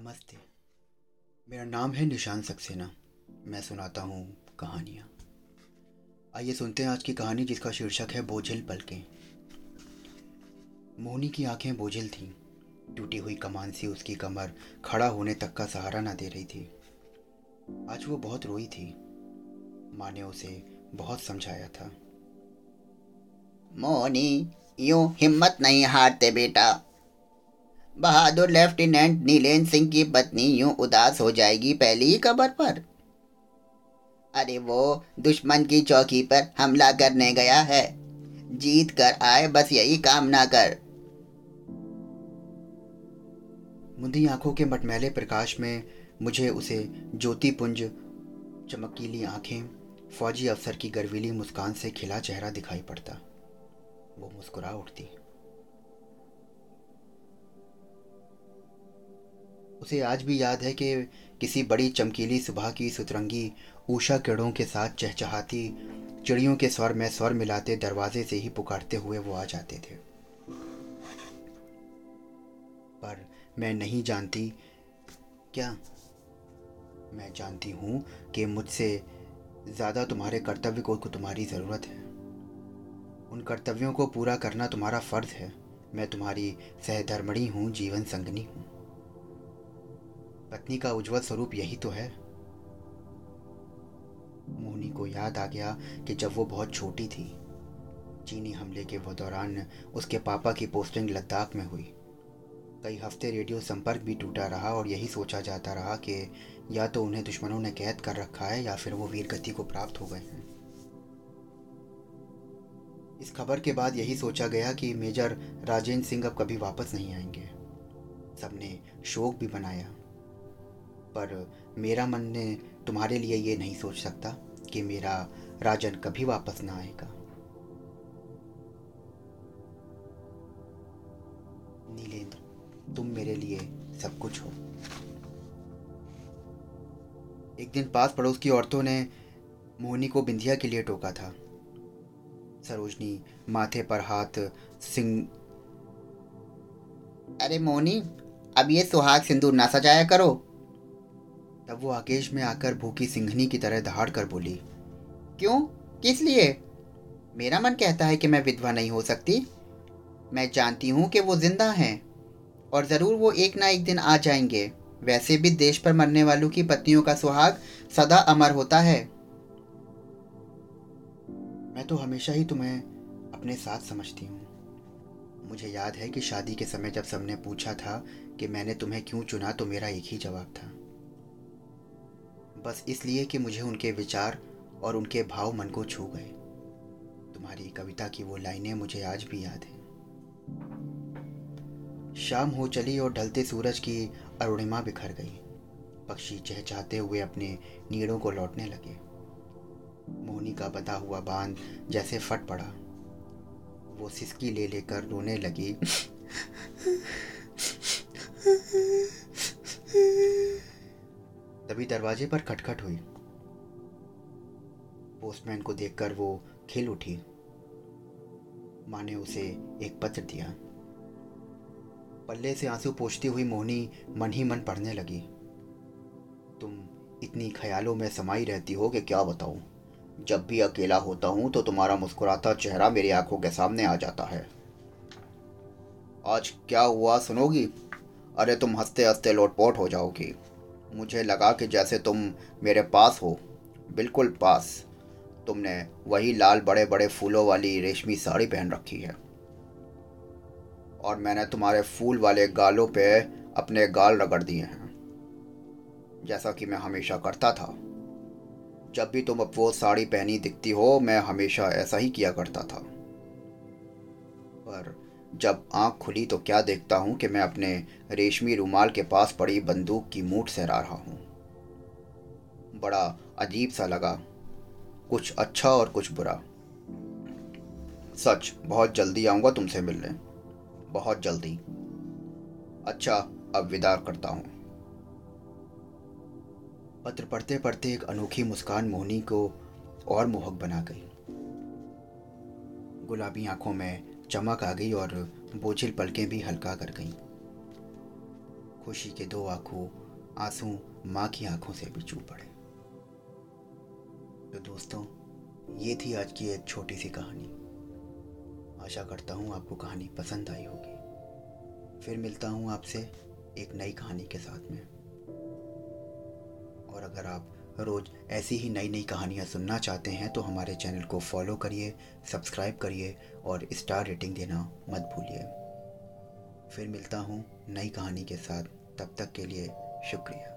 नमस्ते। मेरा नाम है निशान सक्सेना। मैं सुनाता हूँ कहानियाँ। आइए सुनते हैं आज की कहानी जिसका शीर्षक है बोझिल पलकें। मोहनी की आँखें बोझिल थीं। टूटी हुई कमान सी उसकी कमर खड़ा होने तक का सहारा ना दे रही थी। आज वो बहुत रोई थी। माँ ने उसे बहुत समझाया था। मोनी यूँ हिम्मत नहीं हारते बेटा। बहादुर लेफ्टिनेंट नीलेन सिंह की पत्नी यूँ उदास हो जाएगी पहली ही खबर पर। अरे वो दुश्मन की चौकी पर हमला करने गया है। जीत कर आए, बस यही कामना कर। मुंदी आँखों के मटमैले प्रकाश में मुझे उसे ज्योतिपुंज चमकीली आँखें, फौजी अफसर की गर्वीली मुस्कान से खिला चेहरा दिखाई पड़ता। वो मुस्कुरा उठती। उसे आज भी याद है कि किसी बड़ी चमकीली सुबह की सुतरंगी ऊषा किरणों के साथ चहचहाती चिड़ियों के स्वर में स्वर मिलाते दरवाजे से ही पुकारते हुए वो आ जाते थे। पर मैं नहीं जानती, क्या मैं जानती हूँ कि मुझसे ज़्यादा तुम्हारे कर्तव्य को तुम्हारी ज़रूरत है। उन कर्तव्यों को पूरा करना तुम्हारा फ़र्ज़ है। मैं तुम्हारी सहधर्मणी हूँ, जीवन संगनी हूँ। पत्नी का उज्जवल स्वरूप यही तो है। मोहनी को याद आ गया कि जब वो बहुत छोटी थी, चीनी हमले के वो दौरान उसके पापा की पोस्टिंग लद्दाख में हुई। कई हफ़्ते रेडियो संपर्क भी टूटा रहा और यही सोचा जाता रहा कि या तो उन्हें दुश्मनों ने कैद कर रखा है या फिर वो वीर गति को प्राप्त हो गए हैं। इस खबर के बाद यही सोचा गया कि मेजर राजेंद्र सिंह अब कभी वापस नहीं आएँगे। सबने शोक भी बनाया पर मेरा मन ने तुम्हारे लिए ये नहीं सोच सकता कि मेरा राजन कभी वापस ना आएगा। नीलेंद्र, तुम मेरे लिए सब कुछ हो। एक दिन पास पड़ोस की औरतों ने मोहनी को बिंदिया के लिए टोका था। सरोजनी माथे पर हाथ सिंह अरे मोहनी, अब ये सुहाग सिंदूर ना सजाया करो। तब वो आकेश में आकर भूखी सिंघनी की तरह दहाड़ कर बोली, क्यों? किस लिए? मेरा मन कहता है कि मैं विधवा नहीं हो सकती। मैं जानती हूँ कि वो ज़िंदा हैं, और ज़रूर वो एक ना एक दिन आ जाएँगे। वैसे भी देश पर मरने वालों की पत्नियों का सुहाग सदा अमर होता है। मैं तो हमेशा ही तुम्हें अपने साथ समझती हूँ। मुझे याद है कि शादी के समय जब सबने पूछा था कि मैंने तुम्हें क्यों चुना तो मेरा एक ही जवाब था। बस इसलिए कि मुझे उनके विचार और उनके भाव मन को छू गए। तुम्हारी कविता की वो लाइनें मुझे आज भी याद हैं। शाम हो चली और ढलते सूरज की अरुणिमा बिखर गई। पक्षी चहचहाते हुए अपने नीड़ों को लौटने लगे। मोहनी का बंधा हुआ बाँध जैसे फट पड़ा। वो सिसकी ले लेकर रोने लगी। तभी दरवाजे पर खटखट हुई। पोस्टमैन को देखकर वो खिल उठी। माँ ने उसे एक पत्र दिया। पल्ले से आँसू पोछती हुई मोहनी मन ही मन पढ़ने लगी। तुम इतनी ख्यालों में समाई रहती हो कि क्या बताऊँ? जब भी अकेला होता हूँ तो तुम्हारा मुस्कुराता चेहरा मेरी आँखों के सामने आ जाता है। आज क्या हुआ सुनोगी? अरे तुम हँसते हँसते लोटपोट हो जाओगी। मुझे लगा कि जैसे तुम मेरे पास हो। बिल्कुल पास। तुमने वही लाल बड़े बड़े फूलों वाली रेशमी साड़ी पहन रखी है। और मैंने तुम्हारे फूल वाले गालों पे अपने गाल रगड़ दिए हैं। जैसा कि मैं हमेशा करता था। जब भी तुम वो साड़ी पहनी दिखती हो, मैं हमेशा ऐसा ही किया करता था। पर जब आँख खुली तो क्या देखता हूँ कि मैं अपने रेशमी रुमाल के पास पड़ी बंदूक की मूठ सहरा रहा हूँ। बड़ा अजीब सा लगा। कुछ अच्छा और कुछ बुरा। सच, बहुत जल्दी आऊँगा तुमसे मिलने। बहुत जल्दी। अच्छा अब विदा करता हूँ। पत्र पढ़ते पढ़ते एक अनोखी मुस्कान मोहनी को और मोहक बना गई। गुलाबी आँखों में चमक आ गई और बोझिल पलकें भी हल्का कर गईं। खुशी के दो आँखों, आँसू माँ की आँखों से भी चू पड़े। तो दोस्तों, ये थी आज की एक छोटी सी कहानी। आशा करता हूँ आपको कहानी पसंद आई होगी। फिर मिलता हूँ आपसे एक नई कहानी के साथ में। और अगर आप रोज़ ऐसी ही नई नई कहानियाँ सुनना चाहते हैं तो हमारे चैनल को फॉलो करिए, सब्सक्राइब करिए और स्टार रेटिंग देना मत भूलिए। फिर मिलता हूँ नई कहानी के साथ, तब तक के लिए शुक्रिया।